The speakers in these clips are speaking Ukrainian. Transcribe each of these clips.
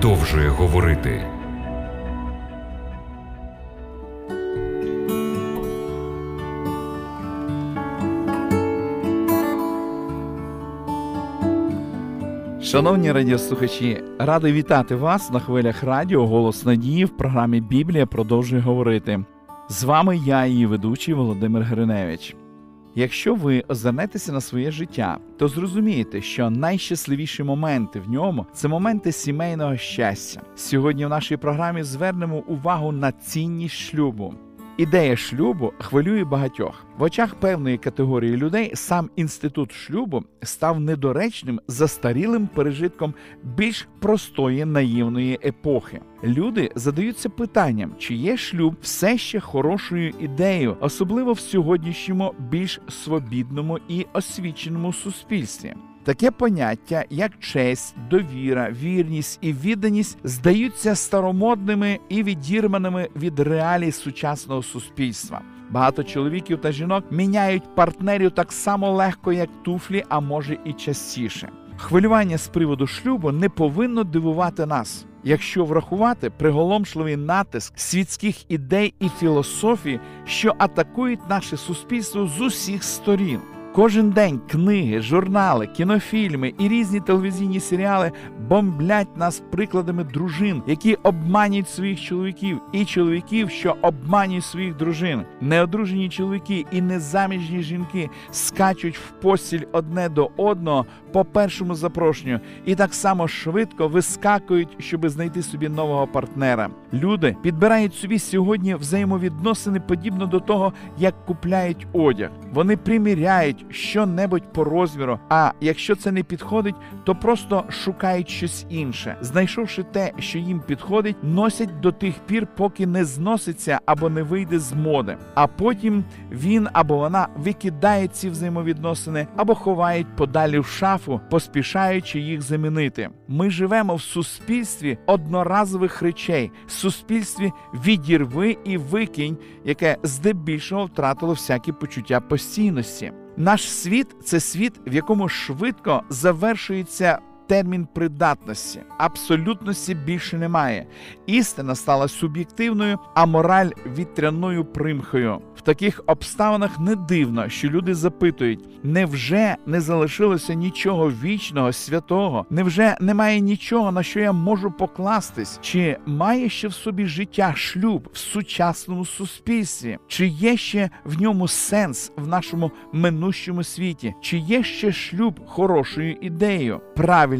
продовжує говорити. Шановні радіослухачі, радий вітати вас на хвилях радіо Голос Надії в програмі Біблія продовжує говорити. З вами я, її ведучий Володимир Гриневич. Якщо ви озирнетеся на своє життя, то зрозумієте, що найщасливіші моменти в ньому це моменти сімейного щастя. Сьогодні в нашій програмі звернемо увагу на цінність шлюбу. Ідея шлюбу хвилює багатьох в очах певної категорії людей. Сам інститут шлюбу став недоречним застарілим пережитком більш простої наївної епохи. Люди задаються питанням, чи є шлюб все ще хорошою ідеєю, особливо в сьогоднішньому більш свобідному і освіченому суспільстві. Таке поняття, як честь, довіра, вірність і відданість, здаються старомодними і відірваними від реалій сучасного суспільства. Багато чоловіків та жінок міняють партнерів так само легко, як туфлі, а може і частіше. Хвилювання з приводу шлюбу не повинно дивувати нас. Якщо врахувати приголомшливий натиск світських ідей і філософії, що атакують наше суспільство з усіх сторін. Кожен день книги, журнали, кінофільми і різні телевізійні серіали бомблять нас прикладами дружин, які обманюють своїх чоловіків, і чоловіків, що обманюють своїх дружин. Неодружені чоловіки і незаміжні жінки скачуть в постіль одне до одного по першому запрошенню і так само швидко вискакують, щоби знайти собі нового партнера. Люди підбирають собі сьогодні взаємовідносини подібно до того, як купляють одяг. Вони приміряють що-небудь по розміру. А якщо це не підходить, то просто шукають щось інше. Знайшовши те, що їм підходить, носять до тих пір, поки не зноситься або не вийде з моди. А потім він або вона викидає ці взаємовідносини або ховають подалі в шафу, поспішаючи їх замінити. Ми живемо в суспільстві одноразових речей, суспільстві відірви і викинь, яке здебільшого втратило всякі почуття постійності. Наш світ це світ, в якому швидко завершується термін придатності. Абсолютності більше немає. Істина стала суб'єктивною, а мораль вітряною примхою. В таких обставинах не дивно, що люди запитують: невже не залишилося нічого вічного, святого? Невже немає нічого, на що я можу покластись? Чи має ще в собі життя шлюб в сучасному суспільстві? Чи є ще в ньому сенс в нашому минущому світі? Чи є ще шлюб хорошою ідеєю?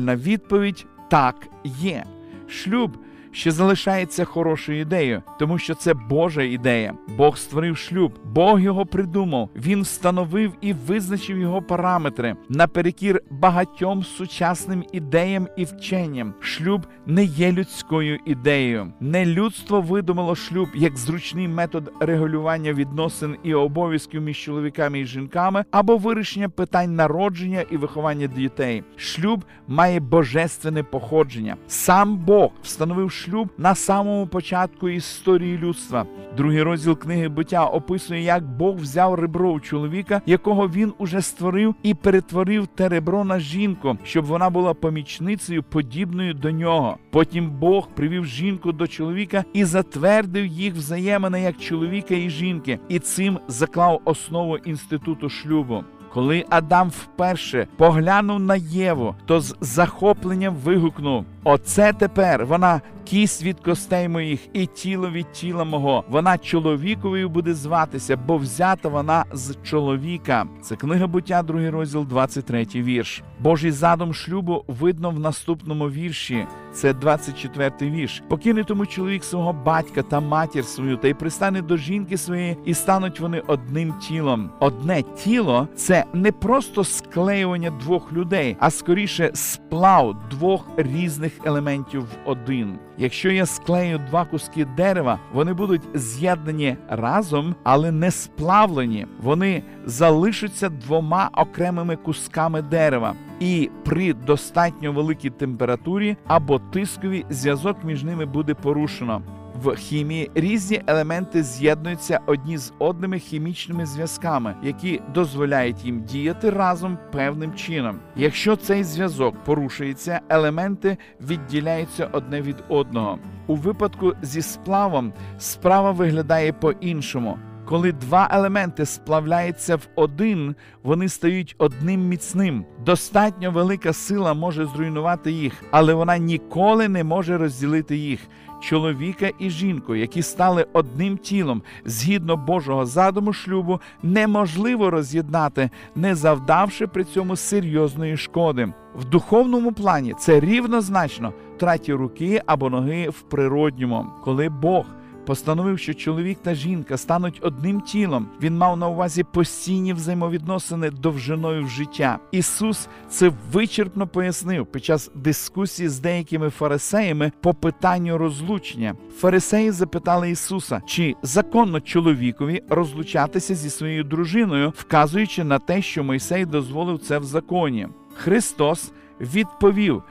Правильна відповідь так є. Шлюб ще залишається хорошою ідеєю, тому що це Божа ідея. Бог створив шлюб, Бог його придумав. Він встановив і визначив його параметри наперекір багатьом сучасним ідеям і вченням. Шлюб не є людською ідеєю. Не людство видумало шлюб як зручний метод регулювання відносин і обов'язків між чоловіками і жінками або вирішення питань народження і виховання дітей. Шлюб має божественне походження. Сам Бог встановив шлюб на самому початку історії людства. Другий розділ книги буття описує, як Бог взяв ребро у чоловіка, якого він уже створив, і перетворив те ребро на жінку, щоб вона була помічницею, подібною до нього. Потім Бог привів жінку до чоловіка і затвердив їх взаємини як чоловіка і жінки, і цим заклав основу інституту шлюбу. Коли Адам вперше поглянув на Єву, то з захопленням вигукнув: Оце тепер вона кість від костей моїх і тіло від тіла мого. Вона чоловіковою буде зватися, бо взята вона з чоловіка. Це книга буття, другий розділ, 23 вірш. Божий задум шлюбу видно в наступному вірші. Це 24-й вірш. Покине тому чоловік свого батька та матір свою, та й пристане до жінки своєї, і стануть вони одним тілом. Одне тіло це не просто склеювання двох людей, а скоріше сплав двох різних елементів в один. Якщо я склею два куски дерева, вони будуть з'єднані разом, але не сплавлені. Вони залишаться двома окремими кусками дерева. І при достатньо великій температурі або тискові зв'язок між ними буде порушено. В хімії різні елементи з'єднуються одні з одними хімічними зв'язками, які дозволяють їм діяти разом певним чином. Якщо цей зв'язок порушується, елементи відділяються одне від одного. У випадку зі сплавом справа виглядає по-іншому. Коли два елементи сплавляються в один, вони стають одним міцним. Достатньо велика сила може зруйнувати їх, але вона ніколи не може розділити їх. Чоловіка і жінку, які стали одним тілом згідно Божого задуму шлюбу, неможливо роз'єднати, не завдавши при цьому серйозної шкоди. В духовному плані це рівнозначно траті руки або ноги в природньому, коли Бог постановив, що чоловік та жінка стануть одним тілом. Він мав на увазі постійні взаємовідносини довжиною в життя. Ісус це вичерпно пояснив під час дискусії з деякими фарисеями по питанню розлучення. Фарисеї запитали Ісуса, чи законно чоловікові розлучатися зі своєю дружиною, вказуючи на те, що Мойсей дозволив це в законі. Христос відповів.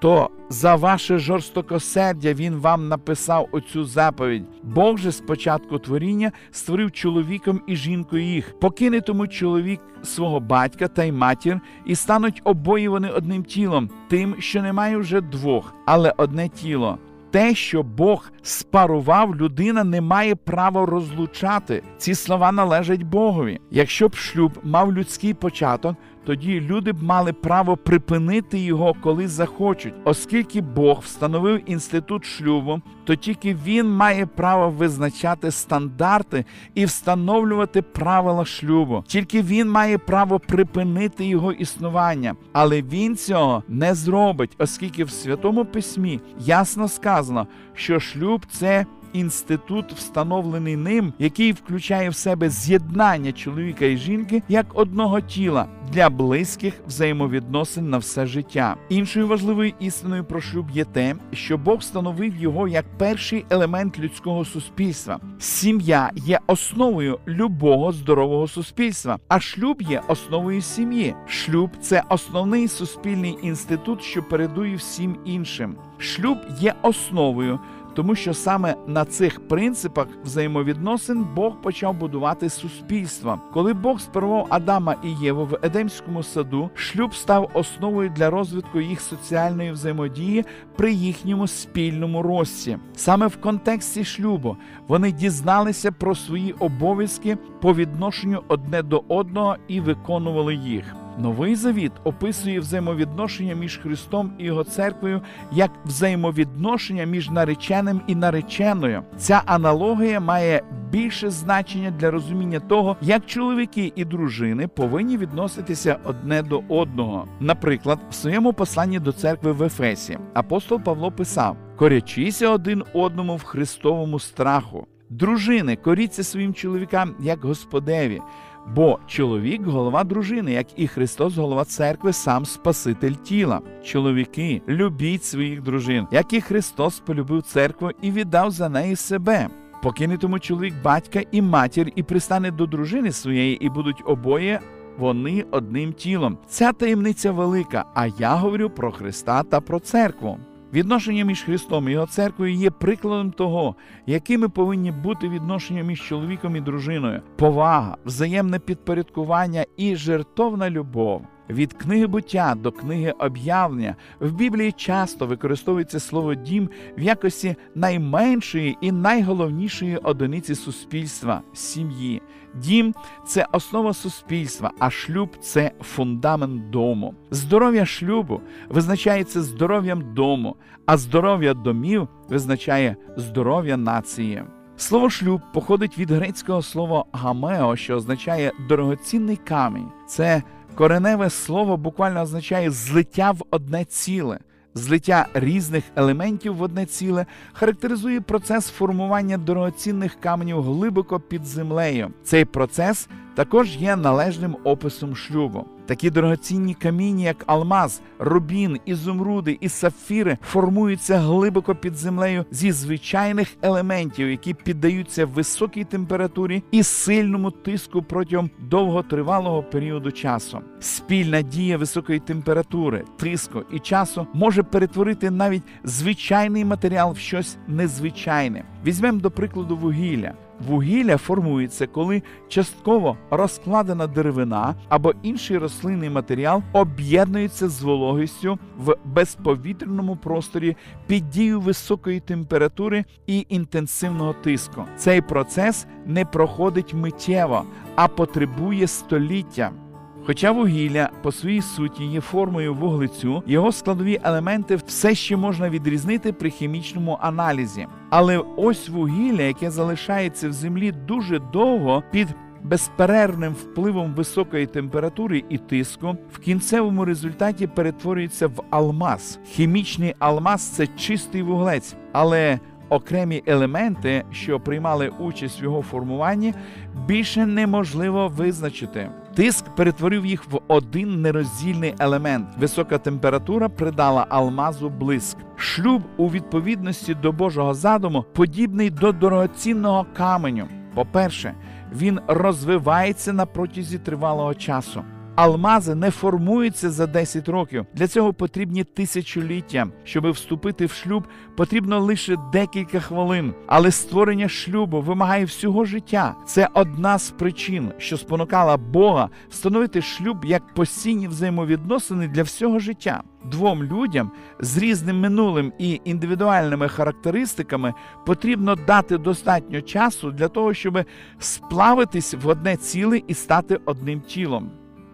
То за ваше жорстокосердя він вам написав оцю заповідь. Бог же з початку творіння створив чоловіком і жінкою їх. Покине тому чоловік свого батька та й матір, і стануть обоє вони одним тілом, тим, що немає вже двох, але одне тіло. Те, що Бог спарував, людина не має права розлучати. Ці слова належать Богові. Якщо б шлюб мав людський початок, тоді люди б мали право припинити його, коли захочуть, оскільки Бог встановив інститут шлюбу, то тільки він має право визначати стандарти і встановлювати правила шлюбу. Тільки він має право припинити його існування, але він цього не зробить, оскільки в святому письмі ясно сказано, що шлюб це інститут, встановлений ним, який включає в себе з'єднання чоловіка і жінки як одного тіла для близьких взаємовідносин на все життя. Іншою важливою істиною про шлюб є те, що Бог встановив його як перший елемент людського суспільства. Сім'я є основою любого здорового суспільства, а шлюб є основою сім'ї. Шлюб це основний суспільний інститут, що передує всім іншим. Шлюб є основою тому що саме на цих принципах взаємовідносин Бог почав будувати суспільство. Коли Бог спарував Адама і Єву в Едемському саду, шлюб став основою для розвитку їх соціальної взаємодії при їхньому спільному рості. Саме в контексті шлюбу вони дізналися про свої обов'язки по відношенню одне до одного і виконували їх. Новий завіт описує взаємовідношення між Христом і його церквою як взаємовідношення між нареченим і нареченою. Ця аналогія має більше значення для розуміння того, як чоловіки і дружини повинні відноситися одне до одного. Наприклад, в своєму посланні до церкви в Ефесі апостол Павло писав: корячися один одному в Христовому страху. Дружини, коріться своїм чоловікам як Господеві. Бо чоловік голова дружини, як і Христос, голова церкви, сам Спаситель тіла. Чоловіки, любіть своїх дружин, як і Христос полюбив церкву і віддав за неї себе. Покине тому чоловік батька і матір, і пристане до дружини своєї, і будуть обоє. Вони одним тілом. Ця таємниця велика. А я говорю про Христа та про церкву. Відношення між Христом і його церквою є прикладом того, якими повинні бути відношення між чоловіком і дружиною, повага, взаємне підпорядкування і жертовна любов. Від книги буття до книги об'явлення в Біблії часто використовується слово дім в якості найменшої і найголовнішої одиниці суспільства сім'ї. Дім це основа суспільства, а шлюб це фундамент дому. Здоров'я шлюбу визначається здоров'ям дому, а здоров'я домів визначає здоров'я нації. Слово шлюб походить від грецького слова гамео, що означає дорогоцінний камінь. Це кореневе слово буквально означає злиття в одне ціле. Злиття різних елементів в одне ціле характеризує процес формування дорогоцінних каменів глибоко під землею. Цей процес також є належним описом шлюбу. Такі дорогоцінні каміння, як алмаз, рубін, ізумруди і сапфіри, формуються глибоко під землею зі звичайних елементів, які піддаються високій температурі і сильному тиску протягом довготривалого періоду часу. Спільна дія високої температури, тиску і часу може перетворити навіть звичайний матеріал в щось незвичайне. Візьмемо до прикладу вугілля. Вугілля формується, коли частково розкладена деревина або інший рослинний матеріал об'єднується з вологістю в безповітряному просторі під дією високої температури і інтенсивного тиску. Цей процес не проходить миттєво, а потребує століття. Хоча вугілля по своїй суті є формою вуглецю, його складові елементи все ще можна відрізнити при хімічному аналізі. Але ось вугілля, яке залишається в землі дуже довго під безперервним впливом високої температури і тиску, в кінцевому результаті перетворюється в алмаз. Хімічний алмаз це чистий вуглець, але окремі елементи, що приймали участь в його формуванні, більше неможливо визначити. Тиск перетворив їх в один нероздільний елемент. Висока температура придала алмазу блиск. Шлюб у відповідності до Божого задуму подібний до дорогоцінного каменю. По-перше, він розвивається на протязі тривалого часу. Алмази не формуються за 10 років. Для цього потрібні тисячоліття. Щоб вступити в шлюб, потрібно лише декілька хвилин. Але створення шлюбу вимагає всього життя. Це одна з причин, що спонукала Бога встановити шлюб як постійні взаємовідносини для всього життя. Двом людям з різним минулим і індивідуальними характеристиками потрібно дати достатньо часу для того, щоб сплавитись в одне ціле і стати одним тілом.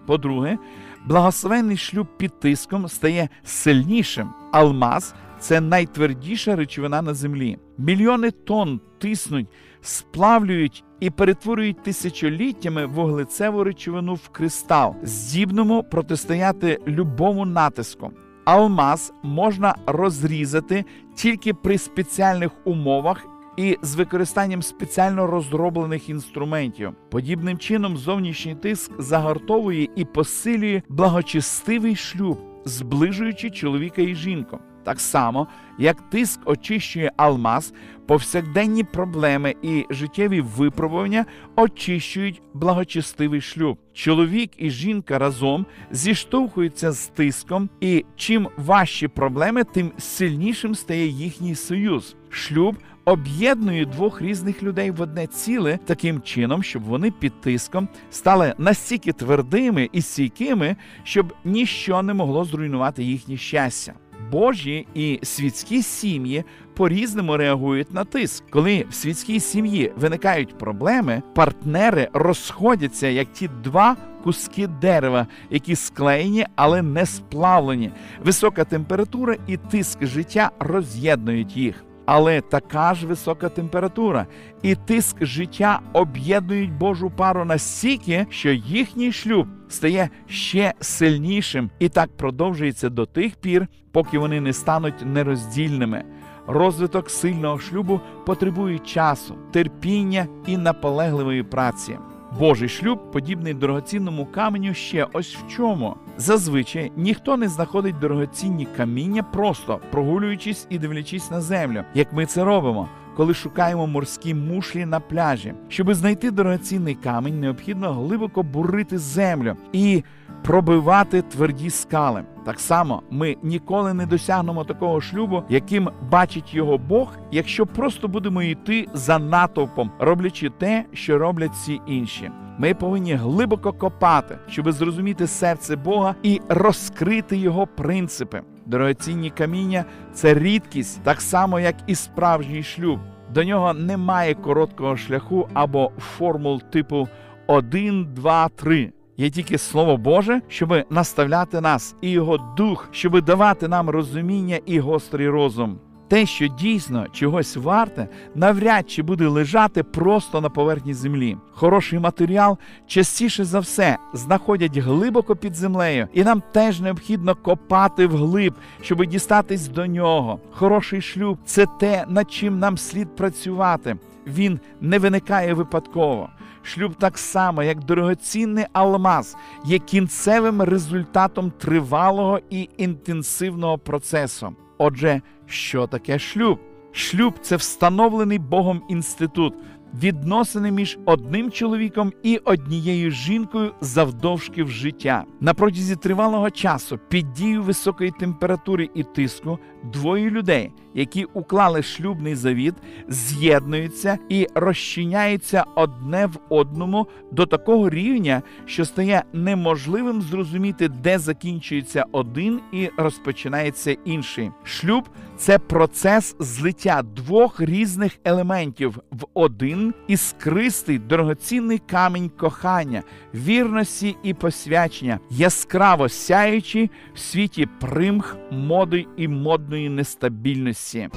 По-друге, благословенний шлюб під тиском стає сильнішим. Алмаз це найтвердіша речовина на землі. Мільйони тонн тиснуть, сплавлюють і перетворюють тисячоліттями вуглецеву речовину в кристал, здібному протистояти любому натиску. Алмаз можна розрізати тільки при спеціальних умовах і з використанням спеціально розроблених інструментів. Подібним чином зовнішній тиск загартовує і посилює благочестивий шлюб, зближуючи чоловіка і жінку. Так само, як тиск очищує алмаз, повсякденні проблеми і життєві випробування очищують благочестивий шлюб. Чоловік і жінка разом зіштовхуються з тиском, і чим важчі проблеми, тим сильнішим стає їхній союз. Шлюб об'єднує двох різних людей в одне ціле таким чином, щоб вони під тиском стали настільки твердими і стійкими, щоб ніщо не могло зруйнувати їхнє щастя. Божі і світські сім'ї по-різному реагують на тиск. Коли в світській сім'ї виникають проблеми, партнери розходяться як ті два куски дерева, які склеєні, але не сплавлені. Висока температура і тиск життя роз'єднують їх. Але така ж висока температура і тиск життя об'єднують Божу пару настільки, що їхній шлюб стає ще сильнішим, і так продовжується до тих пір, поки вони не стануть нероздільними. Розвиток сильного шлюбу потребує часу, терпіння і наполегливої праці. Божий шлюб подібний дорогоцінному каменю ще ось в чому. Зазвичай ніхто не знаходить дорогоцінні каміння, просто прогулюючись і дивлячись на землю, як ми це робимо. Коли шукаємо морські мушлі на пляжі, щоб знайти дорогоцінний камінь, необхідно глибоко бурити землю і пробивати тверді скали. Так само ми ніколи не досягнемо такого шлюбу, яким бачить його Бог, якщо просто будемо йти за натовпом, роблячи те, що роблять всі інші. Ми повинні глибоко копати, щоб зрозуміти серце Бога і розкрити його принципи. Дорогоцінні каміння це рідкість, так само як і справжній шлюб. До нього немає короткого шляху або формул типу 1, 2, 3. Є тільки Слово Боже, щоб наставляти нас, і Його дух, щоб давати нам розуміння і гострий розум. Те, що дійсно чогось варте, навряд чи буде лежати просто на поверхні землі. Хороший матеріал частіше за все знаходять глибоко під землею, і нам теж необхідно копати вглиб, щоб дістатись до нього. Хороший шлюб це те, над чим нам слід працювати. Він не виникає випадково. шлюб так само, як дорогоцінний алмаз, є кінцевим результатом тривалого і інтенсивного процесу. Отже, що таке шлюб? Шлюб це встановлений Богом інститут, відносини між одним чоловіком і однією жінкою завдовжки в життя. На протязі тривалого часу під дією високої температури і тиску двоє людей, які уклали шлюбний завіт, з'єднуються і розчиняються одне в одному до такого рівня, що стає неможливим зрозуміти, де закінчується один і розпочинається інший. Шлюб це процес злиття двох різних елементів в один іскристий дорогоцінний камінь кохання, вірності і посвячення, яскраво сяючи в світі примх, моди і модної нестабільності.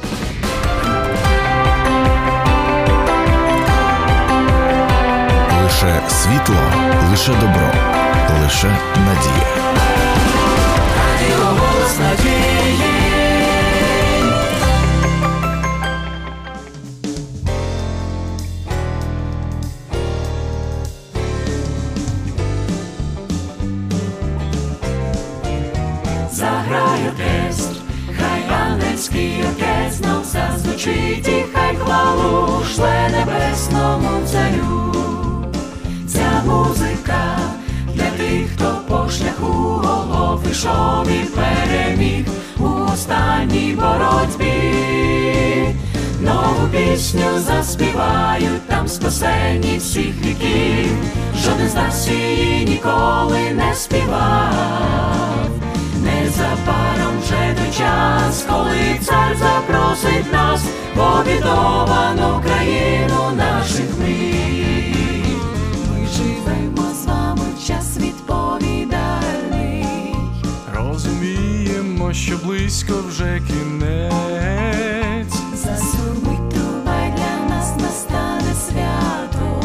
Лише світло, лише добро, лише надія. Радіо голос надії. По голов ішов і переміг у останній боротьбі. Нову пісню заспівають там спасені всіх віків, жоден з нас її ніколи не співав. Незабаром вже той час, коли цар запросить нас в обідовану країну наших мрій. Що близько вже кінець. Засурмить труба для нас настане свято.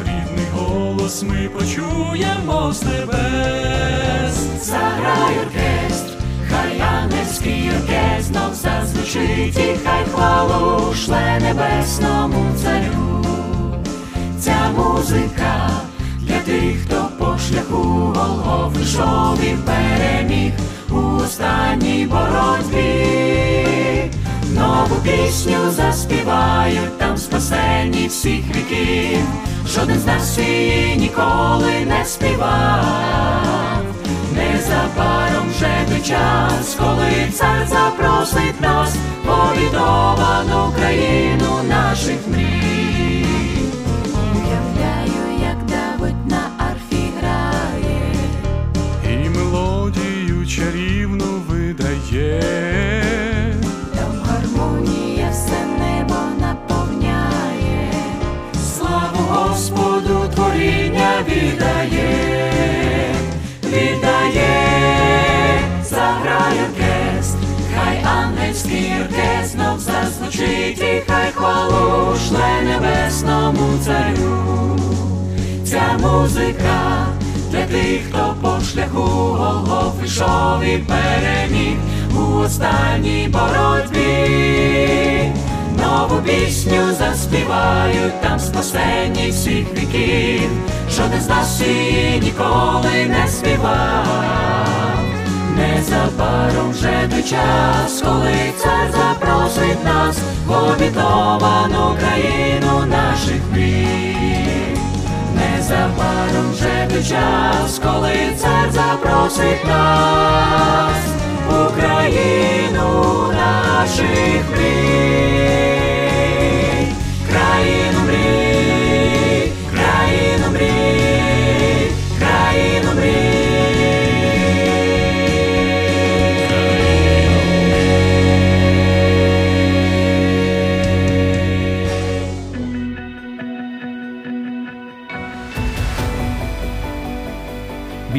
Рідний голос ми почуємо з небес. Заграй оркестр, хай ангельський оркестр знов зазвучить і хай хвалу шле небесному царю. Ця музика для тих, хто по шляху Голгоф ішов і переміг у останній боротьбі. Нову пісню заспівають там спасені всіх віків. Жоден з нас її ніколи не співав. Незабаром вже той час, коли цар запросить нас повідовану країну наших мрій. Зазвучить, і хай хвалу шле небесному царю. Ця музика для тих, хто по шляху Голгоф ішов і переміг у останній боротьбі. Нову пісню заспівають там спасені всіх віків. Жоден з нас її ніколи не співав. Незабаром вже той час, коли цар запросить нас в обітовану країну наших мрій. Незабаром вже той час, коли цар запросить нас Україну наших мрій.